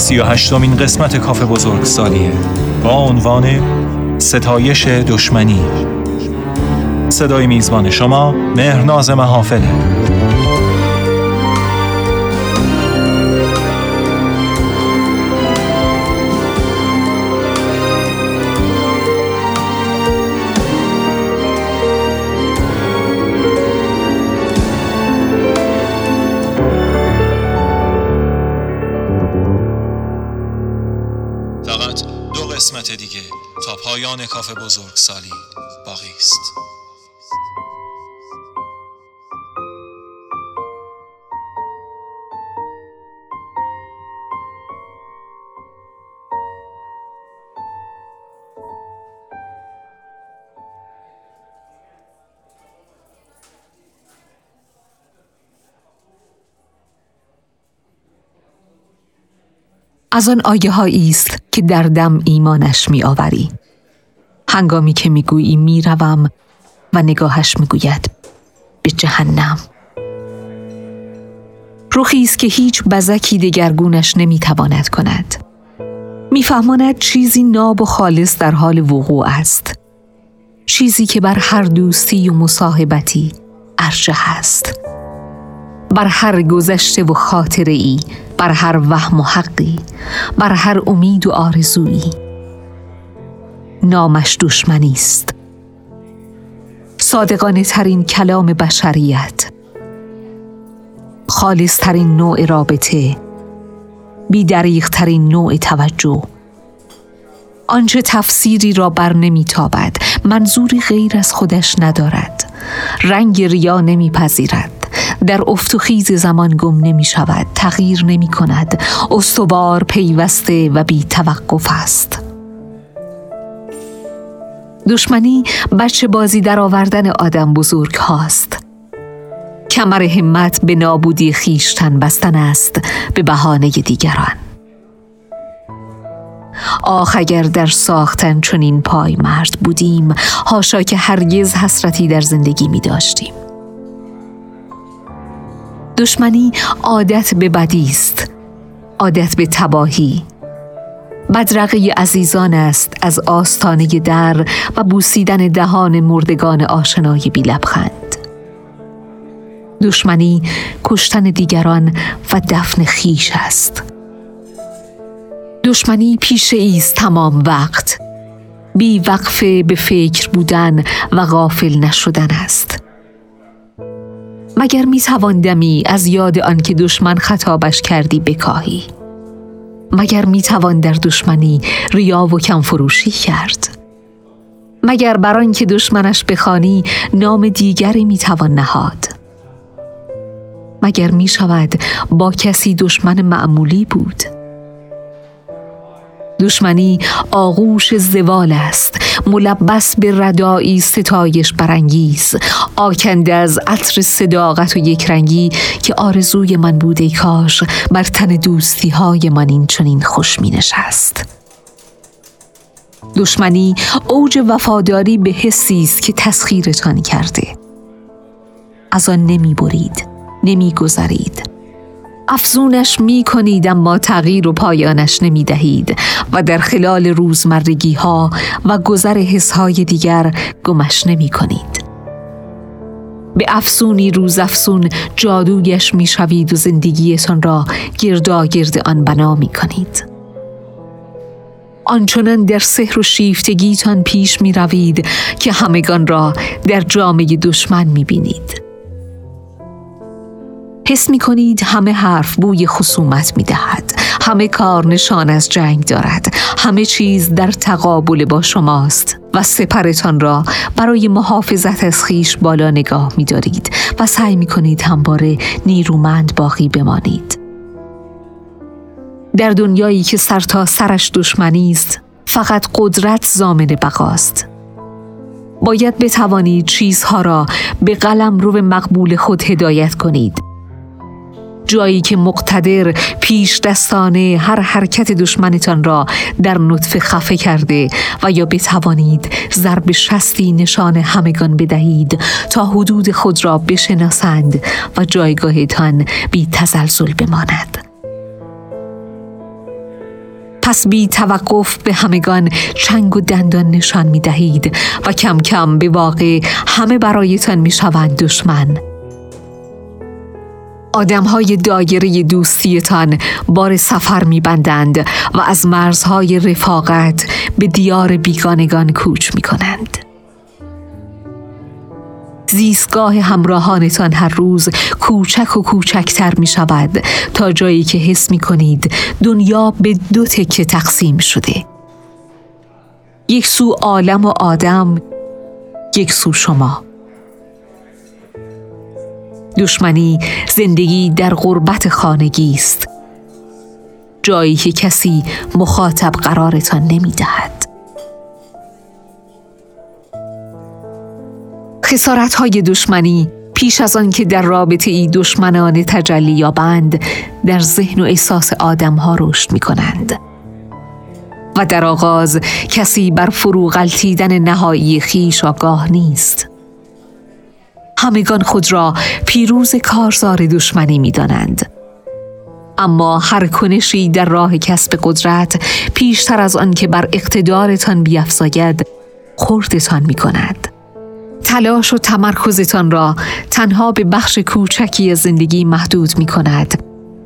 سی و هشتمین قسمت کافه بزرگ سالیه. با عنوان ستایش دشمنی. صدای میزبان شما مهرناز محافله قسمت دیگه تا پایان کافه بزرگ سالی باقی است. از آن آیه است که در دم ایمانش می آوری. هنگامی که می گویی می و نگاهش می گوید به جهنم. روخی است که هیچ بزکی دگرگونش نمی تواند کند. میفهماند چیزی ناب و خالص در حال وقوع است. چیزی که بر هر دوستی و مصاحبتی ارجه است. بر هر گذشته و خاطره ای بر هر وهم و حقی بر هر امید و آرزویی. نامش دشمنی است. صادقانه ترین کلام بشریت خالص ترین نوع رابطه بیدریق ترین نوع توجه. آنچه تفسیری را بر نمیتابد منظوری غیر از خودش ندارد. رنگ ریا نمیپذیرد. در افت خیز زمان گم نمی شود تغییر نمی کند. استوار پیوسته و بی توقف است. دشمنی بچه بازی در آوردن آدم بزرگ هاست. کمر همت به نابودی خیشتن بستن است به بهانه دیگران. آخ اگر در ساختن چنین پای مرد بودیم هاشا که هرگز حسرتی در زندگی می داشتیم. دشمنی عادت به بدی است عادت به تباهی. بدرقه عزیزان است از آستانه در و بوسیدن دهان مردگان آشنای بی لبخند. دشمنی کشتن دیگران و دفن خیش است. دشمنی پیش ایست تمام وقت. بی وقفه به فکر بودن و غافل نشدن است. مگر می تواندمی از یاد آنکه دشمن خطابش کردی بکاهی؟ مگر می توان در دشمنی ریا و کم فروشی کرد؟ مگر بر آنکه دشمنش بخوانی نام دیگری می توان نهاد؟ مگر می شود با کسی دشمن معمولی بود؟ دشمنی آغوش زوال است. ملبس به ردایی ستایش برانگیز. آکنده از عطر صداقت و یکرنگی که آرزوی من بوده کاش بر تن دوستی های من این چنین خوش می نشست دشمنی اوج وفاداری به حسی است که تسخیرتان کرده. از آن نمی برید نمی گذرید. افزونش می کنید اما تغییر و پایانش نمی دهید و در خلال روزمرگی ها و گذر حس های دیگر گمش نمی کنید. به افسونی روز افسون جادویش می شوید و زندگیتان را گرد آن بنا می کنید. آنچنان در سحر و شیفتگیتان پیش می روید که همگان را در جامعه دشمن می بینید. حس می کنید همه حرف بوی خصومت می دهد همه کار نشان از جنگ دارد. همه چیز در تقابل با شماست و سپرتان را برای محافظت از خیش بالا نگاه می دارید و سعی می کنید همواره نیرومند باقی بمانید. در دنیایی که سر تا سرش دشمنی است فقط قدرت زامن بقاست باید بتوانید چیزها را به قلم رو مقبول خود هدایت کنید. جایی که مقتدر پیش دستانه هر حرکت دشمنتان را در نطفه خفه کرده و یا بتوانید ضرب شستی نشان همگان بدهید تا حدود خود را بشناسند و جایگاهتان بی تزلزل بماند. پس بی توقف به همگان چنگ و دندان نشان می دهید و کم کم به واقع همه برایتان می شوند دشمن. آدم های دایره دوستیتان بار سفر می بندند و از مرزهای رفاقت به دیار بیگانگان کوچ می کنند. زیستگاه همراهانتان هر روز کوچک و کوچکتر می شود تا جایی که حس می کنید دنیا به دو تکه تقسیم شده. یک سو عالم و آدم یک سو شما. دشمنی زندگی در غربت خانگی است جایی که کسی مخاطب قرارتان نمی دهد. خسارت های دشمنی پیش از آن که در رابطه ای دشمنان تجلی یابند در ذهن و احساس آدم ها رشد می کنند. و در آغاز کسی بر فرو نهایی خیش آگاه نیست. همگان خود را پیروز کارزار دشمنی می دانند. اما هر کنشی در راه کسب قدرت پیشتر از آن که بر اقتدارتان بیافزاید خردتان می کند. تلاش و تمرکزتان را تنها به بخش کوچکی زندگی محدود می کند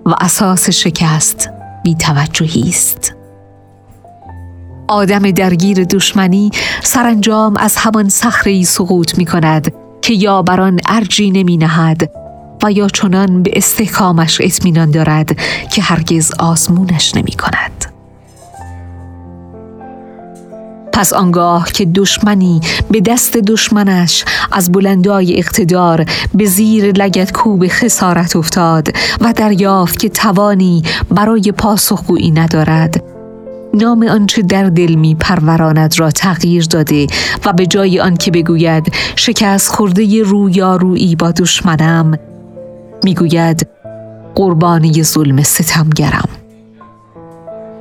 و اساس شکست بی توجهی است. آدم درگیر دشمنی سرانجام از همان صخره سقوط می کند که یا بر آن ارجی نمی نهد و یا چنان به استحکامش اطمینان دارد که هرگز آزمونش نمی کند. پس آنگاه که دشمنی به دست دشمنش از بلندای اقتدار به زیر لگت کوب خسارت افتاد و دریافت که توانی برای پاسخگویی ندارد نام آنچه در دل می پروراند را تغییر داده و به جای آنکه بگوید شکست خورده رویارویی با دشمنم می‌گوید قربانی ظلم ستمگرم.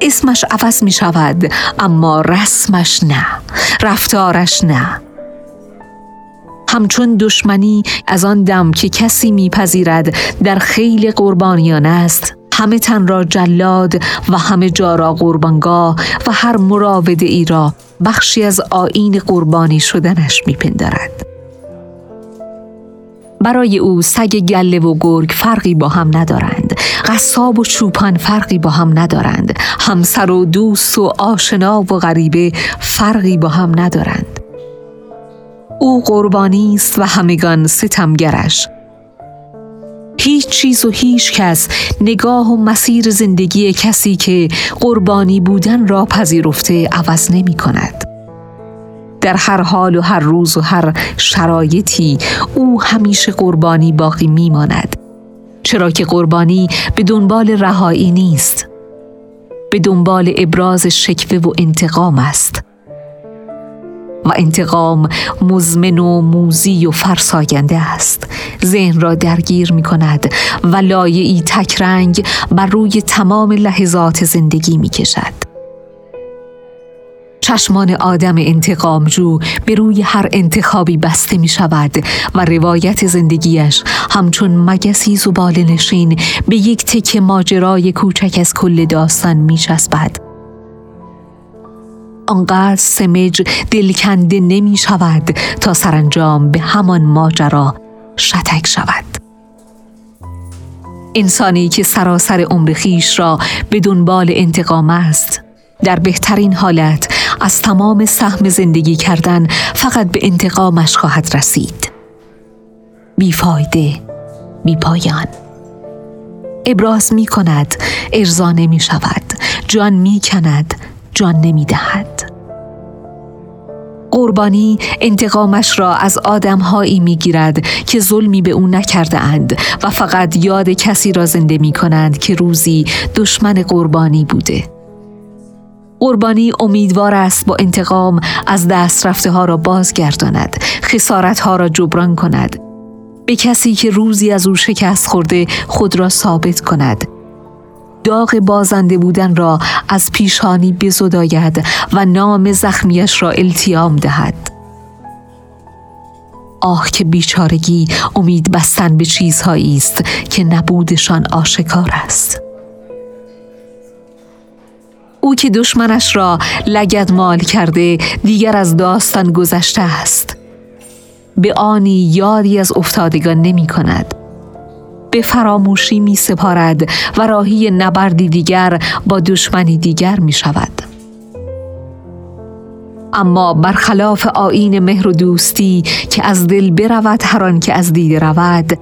اسمش عوض می شود اما رسمش نه رفتارش نه. همچون دشمنی از آن دم که کسی میپذیرد در خیلی قربانیان است همه تن را جلاد و همه جا را قربانگاه و هر مراوده ای را بخشی از آین قربانی شدنش میپندارد. برای او سگ گله و گرگ فرقی با هم ندارند. قصاب و چوپان فرقی با هم ندارند. همسر و دوست و آشنا و غریبه فرقی با هم ندارند. او قربانی است و همگان ستمگرش. هیچ چیز و هیچ کس نگاه و مسیر زندگی کسی که قربانی بودن را پذیرفته عوض نمی کند. در هر حال و هر روز و هر شرایطی او همیشه قربانی باقی می ماند. چرا که قربانی به دنبال رهایی نیست. به دنبال ابراز شکوه و انتقام است. و انتقام مزمن و موزی و فرساینده است. ذهن را درگیر می کند و لایعی تکرنگ بر روی تمام لحظات زندگی می کشد. چشمان آدم انتقامجو به روی هر انتخابی بسته می شود و روایت زندگیش همچون مگسی زبال نشین به یک تک ماجرای کوچک از کل داستان می چسبد. آنقدر سمج دلکنده نمی شود تا سرانجام به همان ماجرا شتک شود. انسانی که سراسر عمر خیش را به دنبال انتقام است در بهترین حالت از تمام سهم زندگی کردن فقط به انتقامش خواهد رسید. بیفایده بی پایان. ابراز می کند ارزا نمی شود جان می کند جان نمی دهد قربانی انتقامش را از آدمهایی می گیرد که ظلمی به او نکرده اند و فقط یاد کسی را زنده می کنند که روزی دشمن قربانی بوده. قربانی امیدوار است با انتقام از دست رفته ها را بازگرداند، خسارت ها را جبران کند. به کسی که روزی از او شکست خورده خود را ثابت کند داغ بازنده بودن را از پیشانی بزداید و نام زخمیش را التیام دهد. آه که بیچارگی امید بستن به چیزهایی است که نبودشان آشکار است. او که دشمنش را لگد مال کرده دیگر از داستان گذشته است. به آنی یادی از افتادگان نمی کند. به فراموشی می سپارد و راهی نبردی دیگر با دشمنی دیگر می شود. اما برخلاف آین مهر و دوستی که از دل برود هر که از دیده رود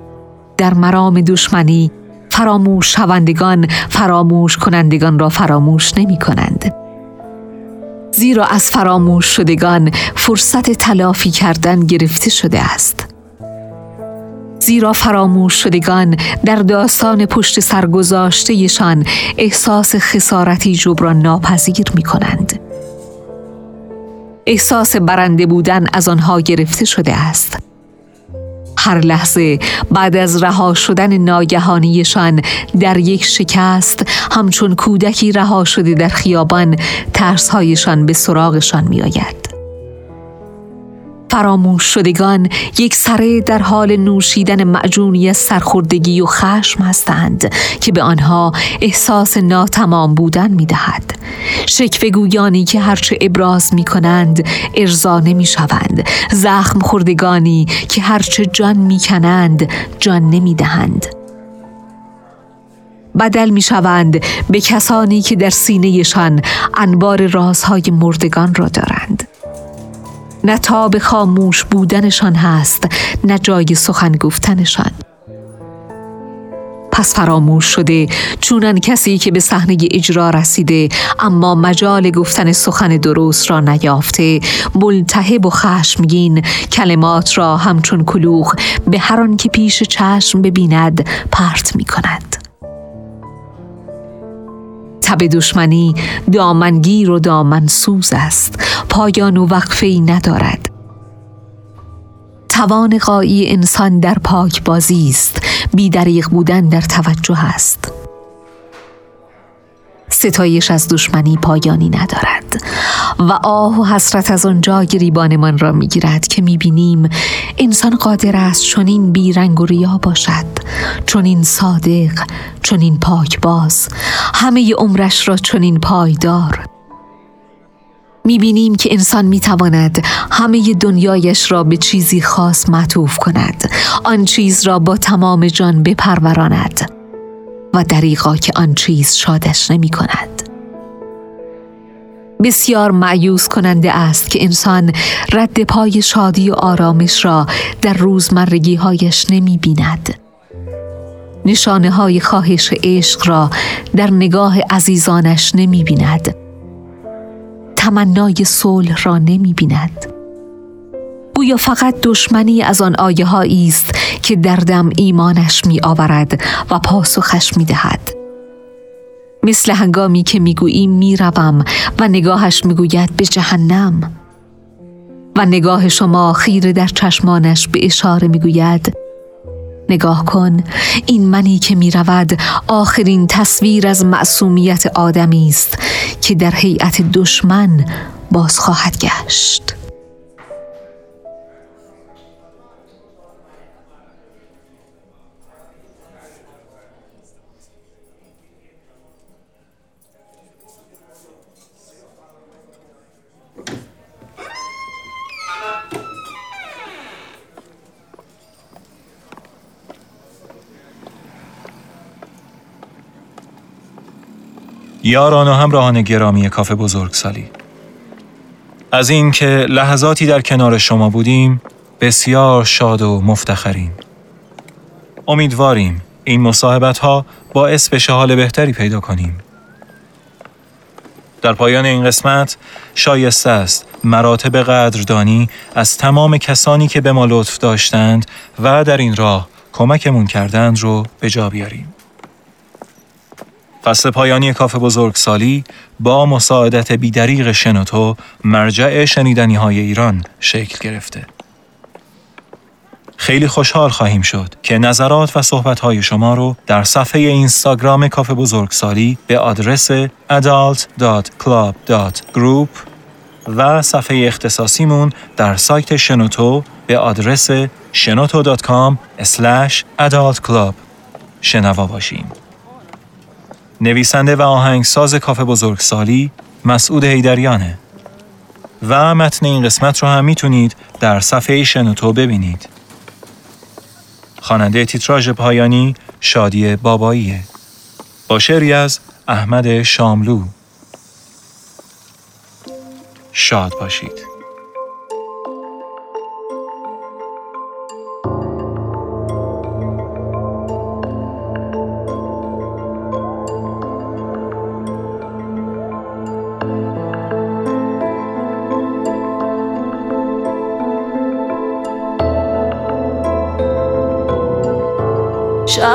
در مرام دشمنی فراموش شوندگان فراموش کنندگان را فراموش نمی کنند. زیرا از فراموش شدگان فرصت تلافی کردن گرفته شده است. زیرا فراموش شدگان در داستان پشت سرگذاشتهشان احساس خسارتی جبران ناپذیر می کنند. احساس برنده بودن از آنها گرفته شده است. هر لحظه بعد از رها شدن ناگهانیشان در یک شکست همچون کودکی رها شده در خیابان ترسهایشان به سراغشان می آید. فراموش شدگان یک سره در حال نوشیدن معجونی سرخوردگی و خشم هستند که به آنها احساس ناتمام بودن می دهد. شکوه گویانی که هرچه ابراز می کنند ارضا نمی شوند. زخم خوردگانی که هرچه جان می کنند جان نمی دهند. بدل می شوند به کسانی که در سینهشان انبار رازهای مردگان را دارند. نه تاب خاموش بودنشان هست نه جای سخن گفتنشان. پس فراموش شده چونن کسی که به صحنه اجرا رسیده اما مجال گفتن سخن درست را نیافته ملتهب و خشمگین کلمات را همچون کلوخ به هر آن که پیش چشم ببیند پرت می کند تب دشمنی دامنگیر و دامنسوز است. پایان و وقفه ای ندارد. توان قایی انسان در پاک بازی است. بیدریق بودن در توجه است. ستایش از دشمنی پایانی ندارد. و آه و حسرت از آنجا گریبانمان را می‌گیرد که می‌بینیم انسان قادر است چنین بیرنگ و ریا باشد چنین صادق چنین پاکباز همه عمرش را چنین پایدار. می‌بینیم که انسان می‌تواند همه دنیایش را به چیزی خاص معطوف کند آن چیز را با تمام جان بپروراند. و دریغا که آن چیز شادش نمی کند. بسیار معیوز کننده است که انسان رد پای شادی و آرامش را در روزمرگی هایش نمی بیند. نشانه های خواهش عشق را در نگاه عزیزانش نمی بیند. تمنای صلح را نمی بیند. گویا فقط دشمنی از آن آیه است که دردم ایمانش می آورد و پاسخش می دهد. مثل هنگامی که می‌گوییم می‌روم و نگاهش می‌گوید به جهنم و نگاه شما خیره در چشمانش به اشاره می‌گوید نگاه کن این منی که می رود آخرین تصویر از معصومیت آدمی است که در هیئت دشمن باز خواهد گشت یاران و همراهان گرامی کافه بزرگسالی از اینکه لحظاتی در کنار شما بودیم بسیار شاد و مفتخریم امیدواریم این مصاحبت ها باعث بشه حال بهتری پیدا کنیم. در پایان این قسمت شایسته است مراتب قدردانی از تمام کسانی که به ما لطف داشتند و در این راه کمکمون کردند رو به جا بیاریم. فصل پایانی کاف بزرگسالی با مساعدت بیدریق شنوتو مرجع شنیدنی های ایران شکل گرفته. خیلی خوشحال خواهیم شد که نظرات و صحبت شما رو در صفحه اینستاگرام کاف بزرگسالی به آدرس adult.club.group و صفحه اختصاصیمون در سایت شنوتو به آدرس shenoto.com adultclub شنوا باشیم. نویسنده و آهنگساز کاف بزرگسالی مسعود هیدریانه و متن این قسمت رو هم می‌تونید در صفحه شنوتو ببینید. خواننده تیتراژ پایانی شادی باباییه. با شعری از احمد شاملو. شاد باشید.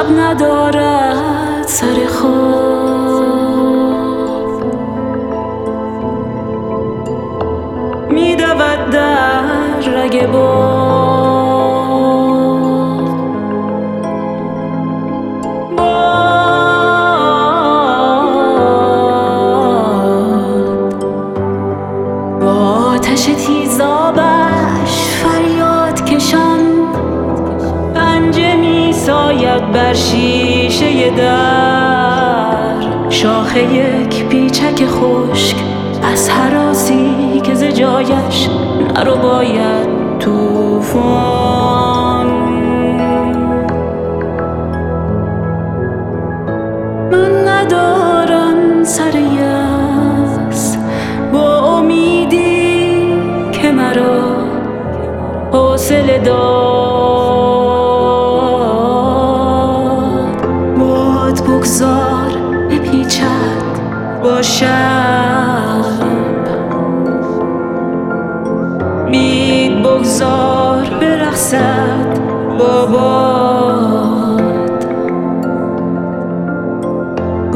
شب ندارد سر خواب. میدود در رگ باد شیشه در شاخه یک پیچک خشک از حراسی که ز جایش نرو باید توفان.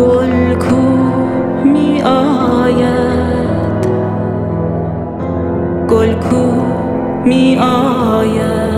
گل کو می آید. گل کو می آید.